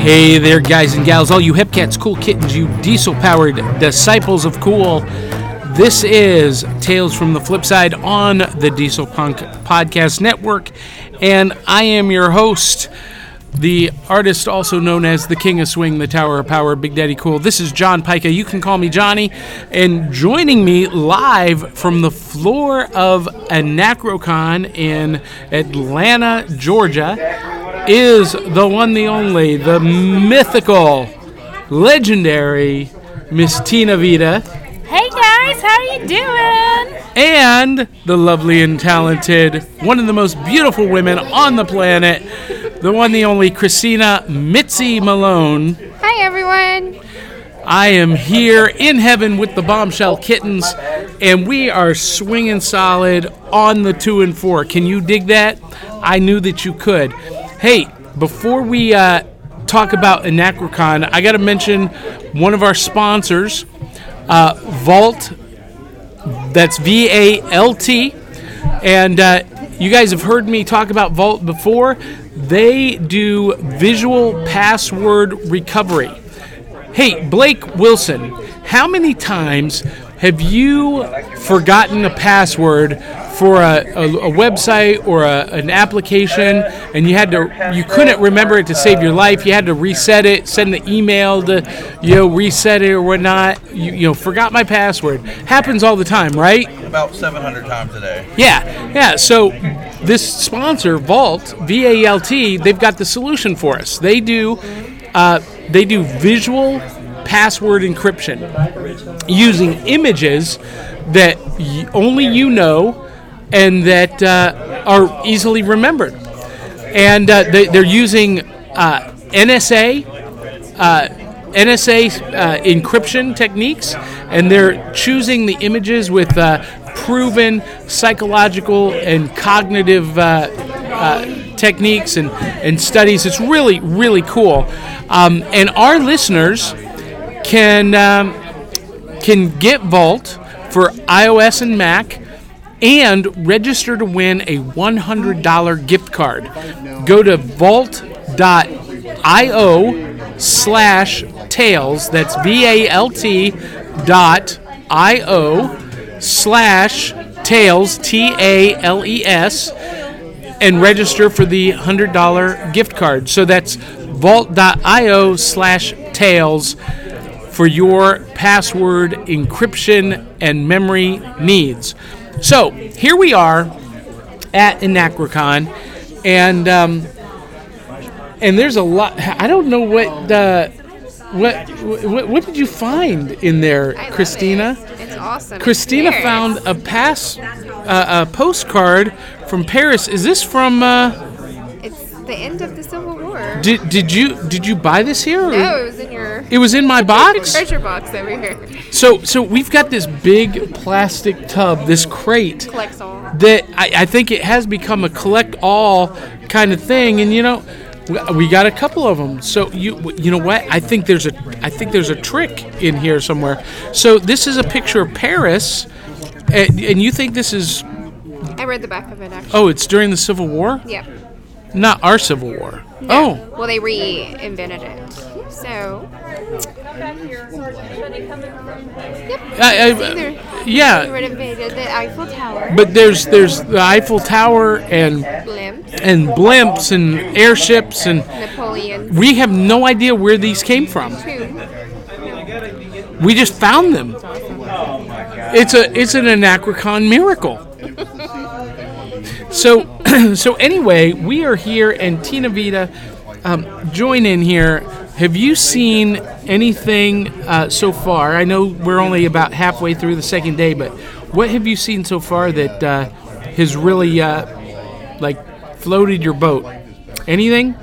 Hey there, guys and gals, all you hip cats, cool kittens, you diesel powered disciples of cool. This is Tales from the Flip Side on the Diesel Punk Podcast Network, and I am your host, the artist also known as the King of Swing, the Tower of Power, Big Daddy Cool. This is John Pyka. You can call me Johnny. And joining me live from the floor of Anachrocon in Atlanta, Georgia, is the one, the only, the mythical, legendary Miss Tina Veda. Hey guys, how you doing? and the lovely and talented, one of the most beautiful women on the planet, the one, the only Christina Mitzi Malone. Hi everyone. I am here in heaven with the bombshell kittens, and we are swinging solid on the two and four. Can you dig that? I knew that you could. Hey, before we uh, talk about Anachrocon, I got to mention one of our sponsors, uh, VALT. That's V A L T. And uh, you guys have heard me talk about VALT before. They do visual password recovery. Hey, Blake Wilson, how many times have you forgotten a password for a, a, a website or a, an application and you had to you couldn't remember it to save your life you had to reset it send the email to you know reset it or whatnot you, you know forgot my password happens all the time right About 700 times a day. yeah, yeah. So this sponsor, VALT, V A L T, they've got the solution for us. They do, uh, they do visual password encryption using images that y- only you know and that uh, are easily remembered. And uh, they, they're using uh, NSA uh, NSA uh, encryption techniques, and they're choosing the images with uh, proven psychological and cognitive techniques and, and studies. It's really, really cool. Um, and our listeners can, um, can get VALT for iOS and Mac and register to win a $100 gift card. Go to valt.io slash tales. That's V A L T dot I O slash tales, T A L E S, and register for the $100 gift card. So that's valt.io slash tales for your password encryption and memory needs. So here we are at Anachrocon, and um, and there's a lot. I don't know what uh, what, what what did you find in there, Christina? it. It's awesome. Christina Cheers. found a pass uh, a postcard from Paris. Is this from? Uh, It's the end of the Civil Did did you did you buy this here? or- no, it was in your It was in my box. treasure box over here. So so we've got this big plastic tub, this crate Collects all. that I, I think it has become a collect all kind of thing, and you know. we- We got a couple of them, so you you know what? I think there's a I think there's a trick in here somewhere. So this is a picture of Paris, and, and you think this is I read the back of it actually. oh it's during the Civil War, Yeah. Not our Civil War. Oh, Well, they reinvented it. So, I, either I, they yeah, renovated the Eiffel Tower, but there's there's the Eiffel Tower and blimp, and blimps and airships and Napoleon we have no idea where these came from. tomb. We just found them. It's a it's an Anachrocon miracle. So so anyway, we are here and Tina Veda, um, join in here. Have you seen anything uh, so far? I know we're only about halfway through the second day, but what have you seen so far that uh, has really uh, like floated your boat? Anything?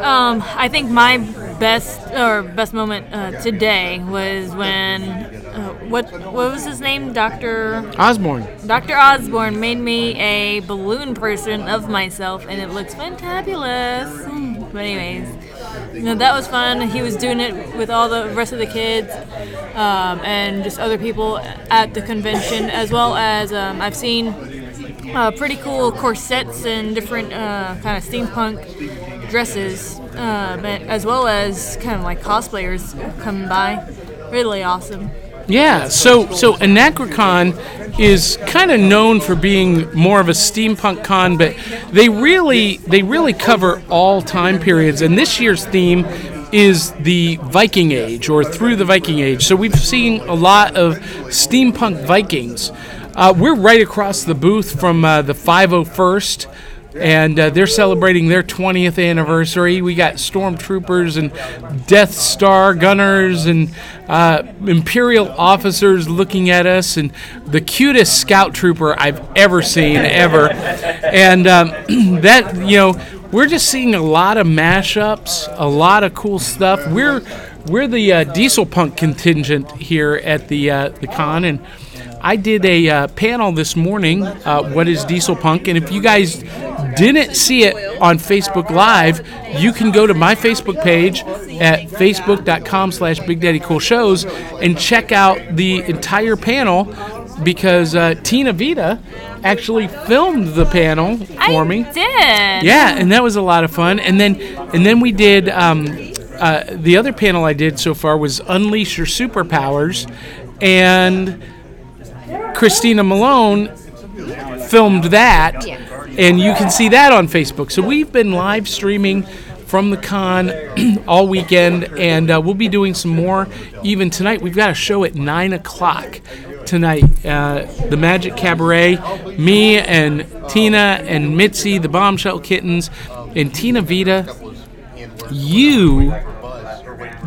Um, I think my best or best moment uh, today was when uh, what what was his name, Doctor Osborne. Doctor Osborne made me a balloon person of myself, and it looks fantabulous. But anyways, you know that was fun. He was doing it with all the rest of the kids um, and just other people at the convention, as well as um, I've seen uh, pretty cool corsets and different uh, kind of steampunk dresses um, as well as kind of like cosplayers coming by. Really awesome. Yeah, so so Anachrocon is kind of known for being more of a steampunk con, but they really they really cover all time periods. And this year's theme is the Viking Age or through the Viking Age. So we've seen a lot of steampunk Vikings. Uh, we're right across the booth from uh, the 501st and uh, they're celebrating their 20th anniversary. We got stormtroopers and Death Star gunners and uh, Imperial officers looking at us, and the cutest scout trooper I've ever seen, ever. And um, that, you know, we're just seeing a lot of mashups, a lot of cool stuff. We're we're the uh, diesel punk contingent here at the uh, the con, and I did a uh, panel this morning. Uh, what is diesel punk? And if you guys didn't see it on Facebook Live, you can go to my Facebook page at facebook.com slash Big Daddy Cool Shows and check out the entire panel because uh, Tina Veda actually filmed the panel for I me. did. Yeah, and that was a lot of fun. And then and then we did um, uh, the other panel I did so far was Unleash Your Superpowers, and Christina Malone filmed that, Yes. And you can see that on Facebook. So we've been live streaming from the con all weekend, and uh, we'll be doing some more even tonight. We've got a show at nine o'clock tonight. Uh, the Magic Cabaret, me and Tina and Mitzi, the Bombshell Kittens, and Tina Veda. You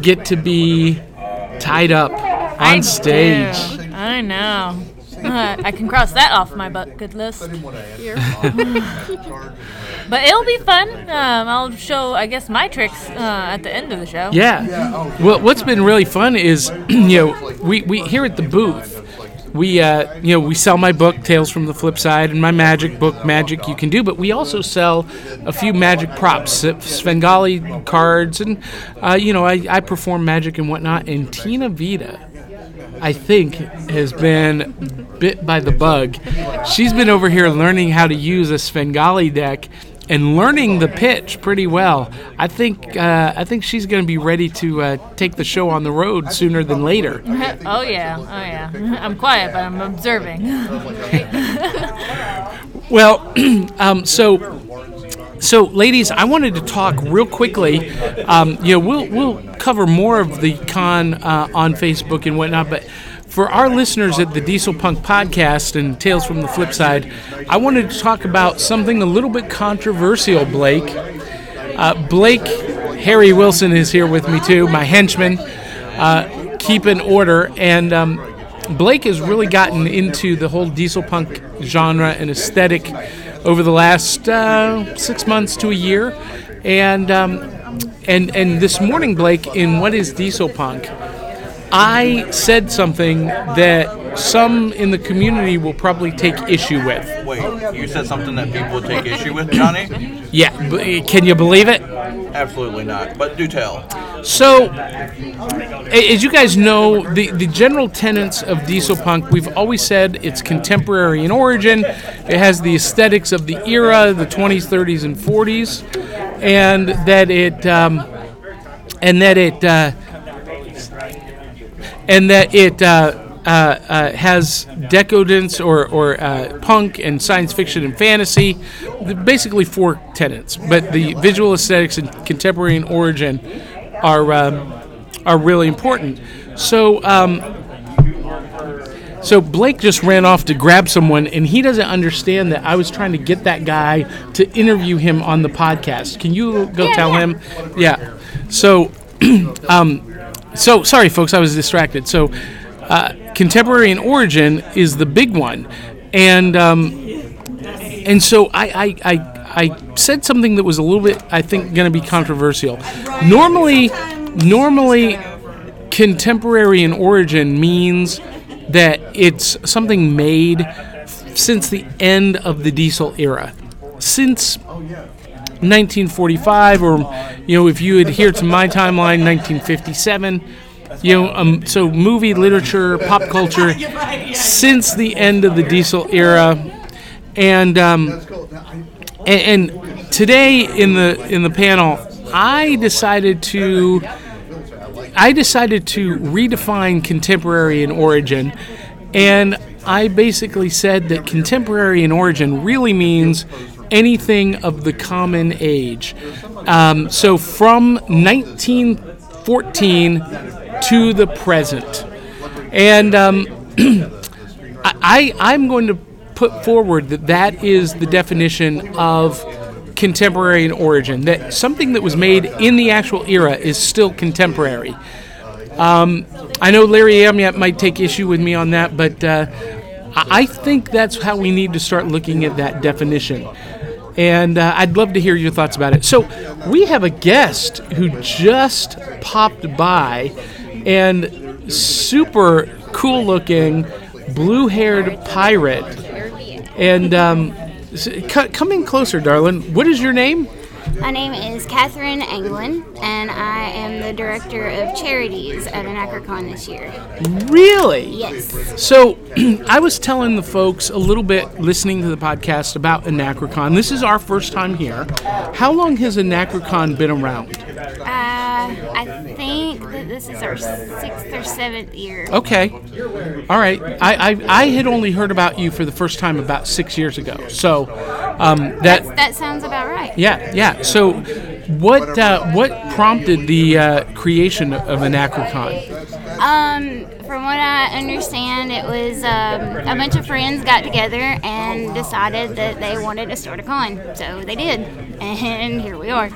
get to be tied up on stage. I know. Uh, I can cross that off my bucket list. But it'll be fun. Um, I'll show, I guess, my tricks uh, at the end of the show. Yeah. Well, what's been really fun is, you know, we, we here at the booth, we uh, you know we sell my book Tales from the Flip Side and my magic book Magic You Can Do, but we also sell a few magic props, uh, Svengali cards, and uh, you know I, I perform magic and whatnot. And Tina Veda, I think, has been bit by the bug. She's been over here learning how to use a Svengali deck and learning the pitch pretty well. I think uh, I think she's going to be ready to uh, take the show on the road sooner than later. oh, yeah. Oh, yeah. I'm quiet, but I'm observing. Well, um, so. So, ladies, I wanted to talk real quickly. Um, you know, we'll we'll cover more of the con uh, on Facebook and whatnot, but for our listeners at the Diesel Punk podcast and Tales from the Flip Side, I wanted to talk about something a little bit controversial. Blake, uh, Blake, Harry Wilson is here with me too, my henchman. Uh, keep in order, and um, Blake has really gotten into the whole diesel punk genre and aesthetic over the last uh, six months to a year, and um, and and this morning, Blake, in what is diesel punk, I said something that some in the community will probably take issue with. Wait, you said something that people would take issue with, Johnny? Yeah, b- can you believe it? Absolutely not. But do tell. So, as you guys know, the, the general tenets of diesel punk, we've always said it's contemporary in origin. It has the aesthetics of the era, the 20s, 30s, and 40s, and that it um, and that it uh, and that it uh, uh, uh, has decadence or, or uh, punk and science fiction and fantasy, basically four tenets. But the visual aesthetics and contemporary in origin are um, are really important. So. Um, so Blake just ran off to grab someone, and he doesn't understand that I was trying to get that guy to interview him on the podcast. Can you go Yeah, tell yeah. him? Yeah. So, um, so sorry, folks, I was distracted. So, uh, contemporary in origin is the big one, and um, and so I, I, I, I said something that was a little bit, I think, going to be controversial. Normally, normally, contemporary in origin means that it's something made since the end of the diesel era, since 1945, or you know, if you adhere to my timeline, 1957. You know, um, so movie, literature, pop culture, since the end of the diesel era, and um, and, and today in the in the panel I decided to I decided to redefine contemporary in origin, and I basically said that contemporary in origin really means anything of the common age. Um, so from 1914 to the present, and um, I, I'm going to put forward that that is the definition of contemporary in origin. That something that was made in the actual era is still contemporary. Um, I know Larry Amyett might take issue with me on that, but uh, I think that's how we need to start looking at that definition. And uh, I'd love to hear your thoughts about it. So, we have a guest who just popped by and super cool looking blue haired pirate. And um, come in closer, darling. What is your name? My name is Catherine Anglin, and I am the director of charities at Anachrocon this year. Really? Yes. So, I was telling the folks a little bit listening to the podcast about Anachrocon. This is our first time here. How long has Anachrocon been around? Uh, I think that this is our sixth or seventh year. Okay. All right. I, I, I had only heard about you for the first time about six years ago. So, um, that. That sounds about right. Yeah, yeah. So, what uh, what prompted the uh, creation of Anachrocon? Um, from what I understand, it was um, a bunch of friends got together and decided that they wanted to start a con. So they did, and here we are.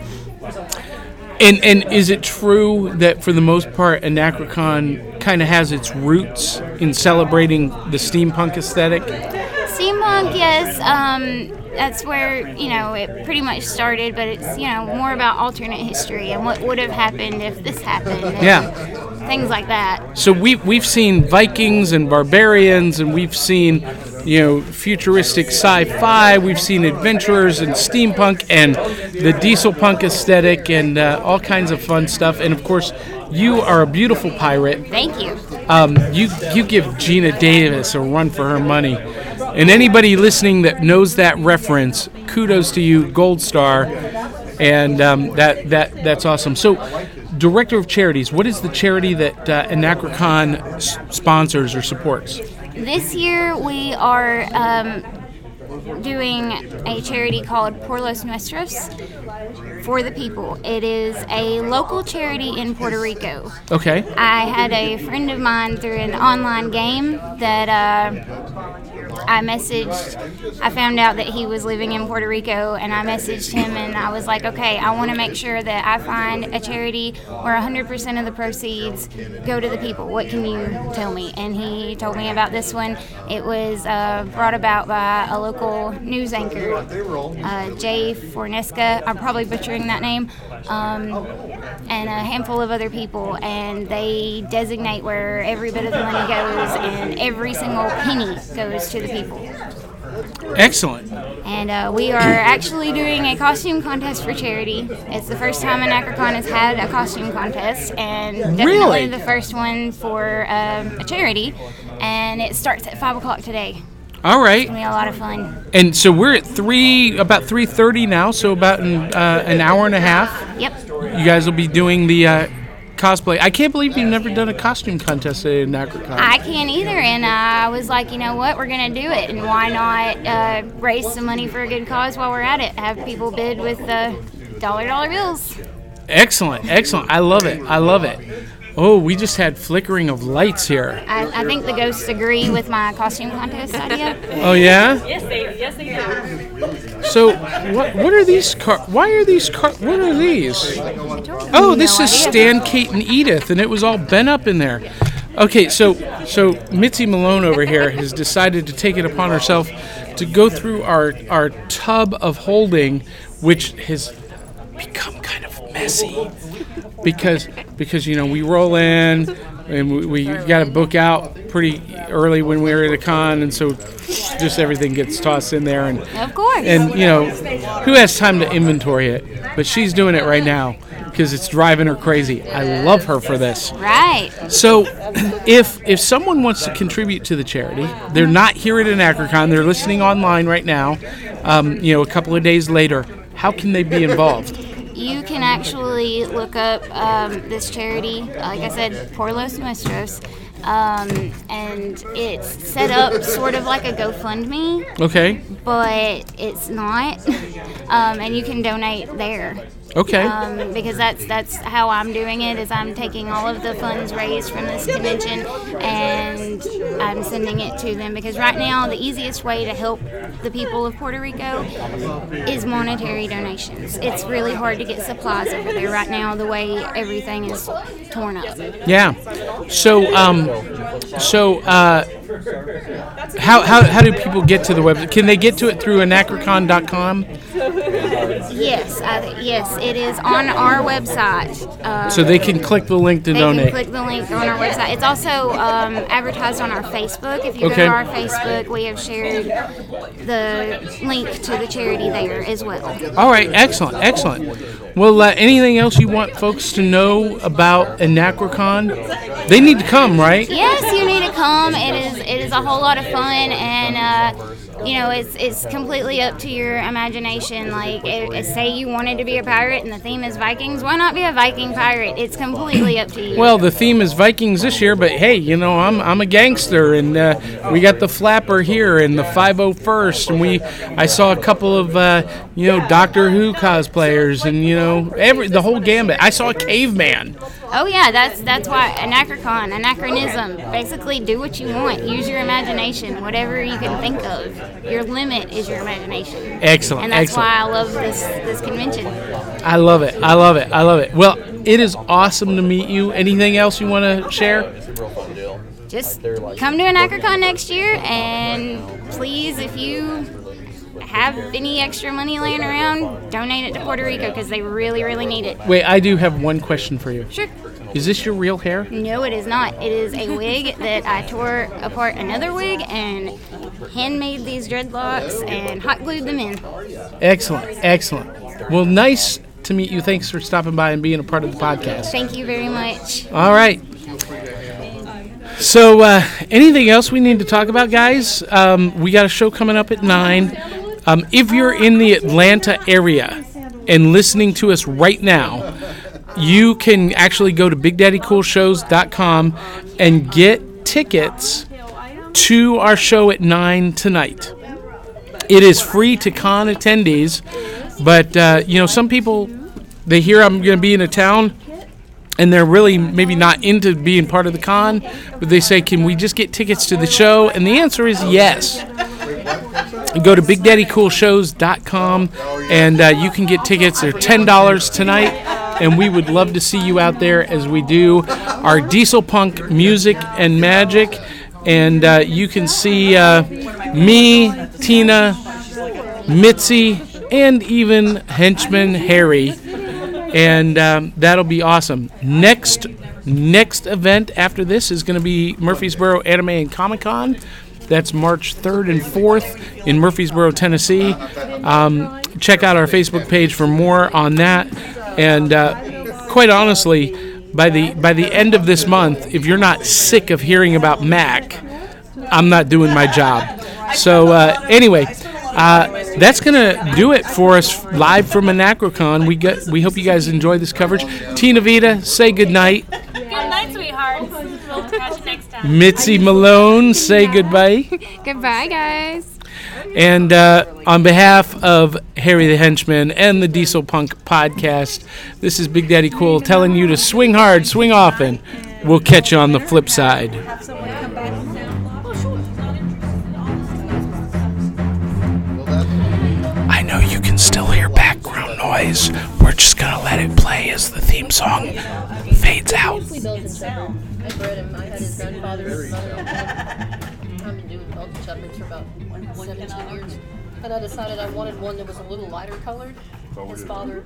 And and is it true that for the most part, Anachrocon kind of has its roots in celebrating the steampunk aesthetic? Steampunk, yes. Um, that's where you know it pretty much started, but it's you know more about alternate history and what would have happened if this happened. Yeah. Things like that. So we we've seen Vikings and barbarians, and we've seen you know futuristic sci-fi. We've seen adventurers and steampunk and the diesel punk aesthetic and uh, all kinds of fun stuff. And of course, you are a beautiful pirate. Thank you. Um, you you give Geena Davis a run for her money, and anybody listening that knows that reference, kudos to you, gold star, and um, that that that's awesome. So, director of charities, what is the charity that uh, s- sponsors or supports? This year we are um, doing a charity called Por los Nuestros for the people. It is a local charity in Puerto Rico. Okay, I had a friend of mine through an online game that uh, I messaged. I found out that he was living in Puerto Rico, and I messaged him, and I was like, okay, I want to make sure that I find a charity where 100% of the proceeds go to the people. What can you tell me? And he told me about this one. It was uh, brought about by a local news anchor, uh, Jay Fornesca. I'm probably butchering that name. Um, and a handful of other people, and they designate where every bit of the money goes, and every single penny goes to the people. excellent. And uh, we are actually doing a costume contest for charity. It's the first time an Anachrocon has had a costume contest, and definitely Really? the first one for um, a charity. And it starts at five o'clock today. All right, It'll be a lot of fun. and so we're at three, about three thirty now. So about an, uh, an hour and a half. Yep. You guys will be doing the uh, cosplay. I can't believe you've never done a costume contest at Anachrocon. I can't either, and I was like, you know what, we're gonna do it, and why not uh, raise some money for a good cause while we're at it? Have people bid with the dollar dollar bills. Excellent, excellent. I love it. I love it. Oh, we just had flickering of lights here. I, I think the ghosts agree with my costume contest idea. Oh yeah. Yes, they yes they do. So what? What are these car? Why are these car? What are these? Oh, this No is idea. Stan, Kate, and Edith, and it was all bent up in there. Okay, so so Mitzi Malone over here has decided to take it upon herself to go through our our tub of holding, which has become kind of messy. Because because you know we roll in and we, we got to book out pretty early when we were at a con, and so just everything gets tossed in there and Of course. and you know who has time to inventory it? But she's doing it right now because it's driving her crazy. I love her for this. Right. so if if someone wants to contribute to the charity they're not here at anachrocon they're listening online right now um, you know a couple of days later how can they be involved you can actually look up um, this charity. Like I said, Por Los Nuestros. Um, and it's set up sort of like a GoFundMe, Okay. but it's not. Um, and you can donate there Okay. um, because that's that's how I'm doing it. Is I'm taking all of the funds raised from this convention and I'm sending it to them because right now the easiest way to help the people of Puerto Rico is monetary donations. It's really hard to get supplies over there right now. The way everything is torn up. Yeah. So, um, so uh, how, how how do people get to the website? Can they get to it through anachrocon.com? Yes, I, yes, it is on our website. Uh, So they can click the link to They donate. can click the link on our website. It's also um, advertised on our Facebook. If you Okay. go to our Facebook, we have shared the link to the charity there as well. All right, excellent, excellent. Well, uh, anything else you want folks to know about Anachrocon? They need to come, right? Yes, you need to come. It is it is a whole lot of fun, and uh, you know it's it's completely up to your imagination. Like, if, if say you wanted to be a pirate and the theme is Vikings, why not be a Viking pirate? It's completely up to you. Well, the theme is Vikings this year, but hey, you know, I'm I'm a gangster, and uh, we got the flapper here and the 501st, and we I saw a couple of uh, you know Doctor Who cosplayers, and you know every the whole gambit. I saw a caveman. Oh yeah, that's that's why anachrocon, anachronism. Basically, do what you want. Use your imagination. Whatever you can think of. Your limit is your imagination. Excellent, And that's excellent. why I love this this convention. I love it. I love it. I love it. Well, it is awesome to meet you. Anything else you want to share? Just come to anachrocon next year, and please, if you have any extra money laying around, donate it to Puerto Rico because they really, really need it. Wait, I do have one question for you. Sure. Is this your real hair? No, it is not. It is a wig that I tore apart another wig and handmade these dreadlocks and hot glued them in. Excellent, excellent. Well, nice to meet you. Thanks for stopping by and being a part of the podcast. Thank you very much. All right. So, uh, anything else we need to talk about, guys? Um, we got a show coming up at 9. Um, if you're in the Atlanta area and listening to us right now, you can actually go to BigDaddyCoolShows.com and get tickets to our show at 9 tonight. It is free to con attendees, but, uh, you know, some people, they hear I'm going to be in a town and they're really maybe not into being part of the con, but they say, "Can we just get tickets to the show?" And the answer is yes. Go to BigDaddyCoolShows.com, and uh, you can get tickets. They're ten dollars tonight, and we would love to see you out there as we do our Diesel Punk music and magic. And uh, you can see uh, me, Tina, Mitzi, and even henchman Harry and um, that'll be awesome. Next, next event after this is going to be Murfreesboro Anime and Comic Con. That's March 3rd and 4th in Murfreesboro, Tennessee. Um, check out our Facebook page for more on that. And uh, quite honestly, by the by the end of this month, if you're not sick of hearing about Mac, I'm not doing my job. So uh, anyway, uh, that's gonna do it for us live from Anachrocon. We got we hope you guys enjoy this coverage. Tina Veda, say goodnight. Good night, sweethearts. We'll catch you next time. Mitzi Malone, say goodbye. Goodbye, guys. And uh, on behalf of Harry the Henchman and the Diesel Punk podcast, this is Big Daddy Cool telling you to swing hard, swing often. We'll catch you on the flip side. I know you can still hear background noise. We're just gonna let it play as the theme song fades out. I bred him. I had his grandfather. I've been doing elk chubmans for about 17 years. And I decided I wanted one that was a little lighter colored. His father